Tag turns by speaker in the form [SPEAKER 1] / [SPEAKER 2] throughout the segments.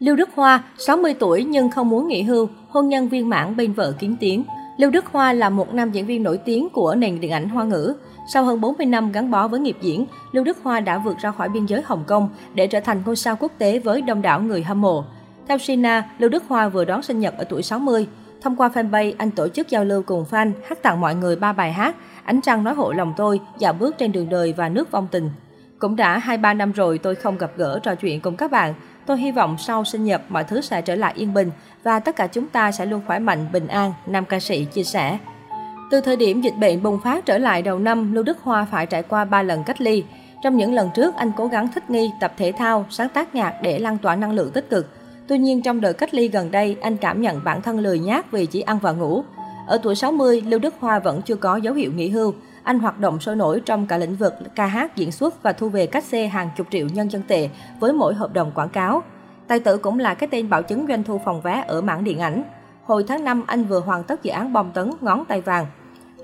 [SPEAKER 1] Lưu Đức Hoa, 60 tuổi nhưng không muốn nghỉ hưu, hôn nhân viên mãn bên vợ kiến tiếng. Lưu Đức Hoa là một nam diễn viên nổi tiếng của nền điện ảnh Hoa ngữ. Sau hơn 40 năm gắn bó với nghiệp diễn, Lưu Đức Hoa đã vượt ra khỏi biên giới Hồng Kông để trở thành ngôi sao quốc tế với đông đảo người hâm mộ. Theo Sina, Lưu Đức Hoa vừa đón sinh nhật ở tuổi 60. Thông qua fanpage, anh tổ chức giao lưu cùng fan, hát tặng mọi người ba bài hát Ánh trăng nói hộ lòng tôi, dạo bước trên đường đời và nước vong tình. Cũng đã 2-3 năm rồi tôi không gặp gỡ trò chuyện cùng các bạn. Tôi hy vọng sau sinh nhật mọi thứ sẽ trở lại yên bình và tất cả chúng ta sẽ luôn khỏe mạnh, bình an, nam ca sĩ chia sẻ. Từ thời điểm dịch bệnh bùng phát trở lại đầu năm, Lưu Đức Hoa phải trải qua 3 lần cách ly. Trong những lần trước, anh cố gắng thích nghi, tập thể thao, sáng tác nhạc để lan tỏa năng lượng tích cực. Tuy nhiên, trong đợt cách ly gần đây, anh cảm nhận bản thân lười nhác vì chỉ ăn và ngủ. Ở tuổi 60, Lưu Đức Hoa vẫn chưa có dấu hiệu nghỉ hưu. Anh hoạt động sôi nổi trong cả lĩnh vực ca hát, diễn xuất và thu về cách xe hàng chục triệu nhân dân tệ với mỗi hợp đồng quảng cáo. Tài tử cũng là cái tên bảo chứng doanh thu phòng vé ở mảng điện ảnh. Hồi tháng 5, anh vừa hoàn tất dự án bom tấn Ngón tay vàng.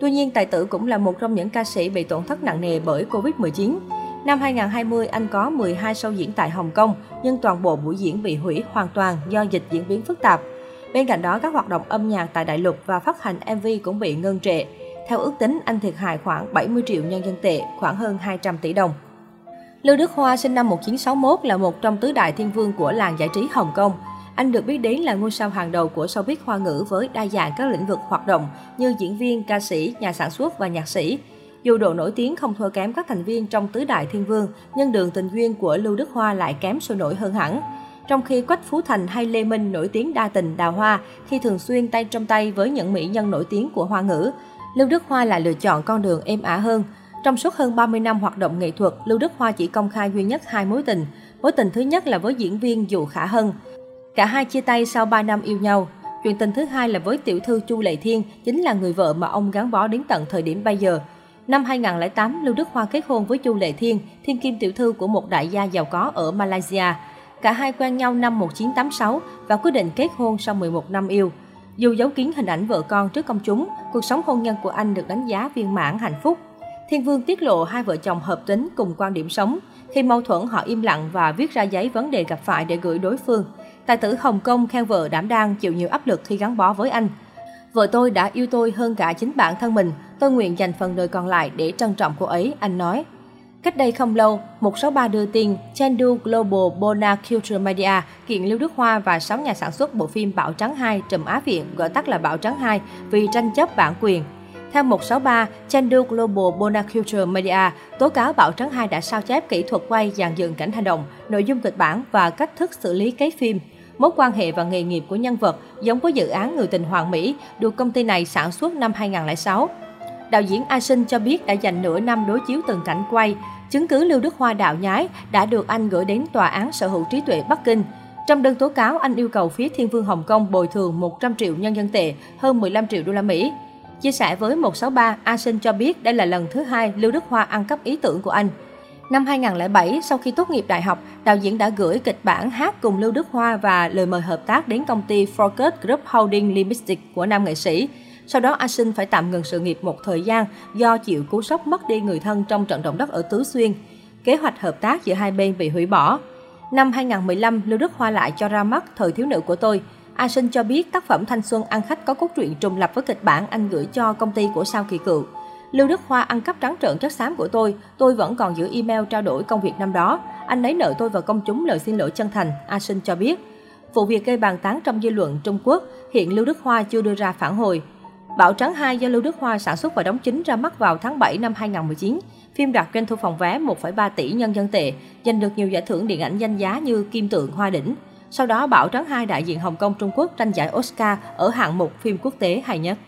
[SPEAKER 1] Tuy nhiên, tài tử cũng là một trong những ca sĩ bị tổn thất nặng nề bởi Covid-19. Năm 2020, anh có 12 show diễn tại Hồng Kông, nhưng toàn bộ buổi diễn bị hủy hoàn toàn do dịch diễn biến phức tạp. Bên cạnh đó, các hoạt động âm nhạc tại đại lục và phát hành MV cũng bị ngưng trệ. Theo ước tính, anh thiệt hại khoảng 70 triệu nhân dân tệ, khoảng hơn 200 tỷ đồng. Lưu Đức Hoa sinh năm 1961 là một trong tứ đại thiên vương của làng giải trí Hồng Kông. Anh được biết đến là ngôi sao hàng đầu của showbiz hoa ngữ với đa dạng các lĩnh vực hoạt động như diễn viên, ca sĩ, nhà sản xuất và nhạc sĩ. Dù độ nổi tiếng không thua kém các thành viên trong tứ đại thiên vương, nhưng đường tình duyên của Lưu Đức Hoa lại kém sôi nổi hơn hẳn. Trong khi Quách Phú Thành hay Lê Minh nổi tiếng đa tình đào hoa khi thường xuyên tay trong tay với những mỹ nhân nổi tiếng của hoa ngữ, Lưu Đức Hoa lại lựa chọn con đường êm ả hơn. Trong suốt hơn 30 năm hoạt động nghệ thuật, Lưu Đức Hoa chỉ công khai duy nhất hai mối tình. Mối tình thứ nhất là với diễn viên Dụ Khả Hân. Cả hai chia tay sau 3 năm yêu nhau. Chuyện tình thứ hai là với tiểu thư Chu Lệ Thiên, chính là người vợ mà ông gắn bó đến tận thời điểm bây giờ. Năm 2008, Lưu Đức Hoa kết hôn với Chu Lệ Thiên, thiên kim tiểu thư của một đại gia giàu có ở Malaysia. Cả hai quen nhau năm 1986 và quyết định kết hôn sau 11 năm yêu. Dù giấu kín hình ảnh vợ con trước công chúng, cuộc sống hôn nhân của anh được đánh giá viên mãn hạnh phúc. Thiên Vương tiết lộ hai vợ chồng hợp tính cùng quan điểm sống. Khi mâu thuẫn họ im lặng và viết ra giấy vấn đề gặp phải để gửi đối phương. Tài tử Hồng Kông khen vợ đảm đang chịu nhiều áp lực khi gắn bó với anh. Vợ tôi đã yêu tôi hơn cả chính bản thân mình. Tôi nguyện dành phần đời còn lại để trân trọng cô ấy, anh nói. Cách đây không lâu, 163 đưa tin Chengdu Global Bona Culture Media kiện Lưu Đức Hoa và 6 nhà sản xuất bộ phim Bảo Trắng 2 Trùm Á Viện, gọi tắt là Bảo Trắng 2, vì tranh chấp bản quyền. Theo 163, Chengdu Global Bona Culture Media tố cáo Bảo Trắng 2 đã sao chép kỹ thuật quay, dàn dựng cảnh hành động, nội dung kịch bản và cách thức xử lý cái phim. Mối quan hệ và nghề nghiệp của nhân vật giống với dự án Người tình Hoàng Mỹ được công ty này sản xuất năm 2006. Đạo diễn A Sinh cho biết đã dành nửa năm đối chiếu từng cảnh quay, Chứng cứ Lưu Đức Hoa đạo nhái đã được anh gửi đến Tòa án Sở hữu trí tuệ Bắc Kinh. Trong đơn tố cáo, anh yêu cầu phía Thiên Vương Hồng Kông bồi thường 100 triệu nhân dân tệ, hơn 15 triệu đô la Mỹ. Chia sẻ với 163, A Sinh cho biết đây là lần thứ hai Lưu Đức Hoa ăn cắp ý tưởng của anh. Năm 2007, sau khi tốt nghiệp đại học, đạo diễn đã gửi kịch bản hát cùng Lưu Đức Hoa và lời mời hợp tác đến công ty Focus Group Holding Limited của nam nghệ sĩ. Sau đó, A Sinh phải tạm ngừng sự nghiệp một thời gian do chịu cú sốc mất đi người thân trong trận động đất ở Tứ Xuyên. Kế hoạch hợp tác giữa hai bên bị hủy bỏ. Năm 2015, Lưu Đức Hoa lại cho ra mắt Thời thiếu nữ của tôi. A Sinh cho biết tác phẩm Thanh Xuân ăn khách có cốt truyện trùng lập với kịch bản anh gửi cho công ty của Sao Kỳ Cựu. Lưu Đức Hoa ăn cắp trắng trợn chất xám của tôi, tôi vẫn còn giữ email trao đổi công việc năm đó. Anh lấy nợ tôi và công chúng lời xin lỗi chân thành, A Sinh cho biết. Vụ việc gây bàn tán trong dư luận Trung Quốc, hiện Lưu Đức Hoa chưa đưa ra phản hồi. Bảo Trắng 2 do Lưu Đức Hoa sản xuất và đóng chính ra mắt vào tháng 7 năm 2019. Phim đạt doanh thu phòng vé 1,3 tỷ nhân dân tệ, giành được nhiều giải thưởng điện ảnh danh giá như Kim Tượng Hoa Đỉnh. Sau đó, Bảo Trắng 2 đại diện Hồng Kông Trung Quốc tranh giải Oscar ở hạng mục phim quốc tế hay nhất.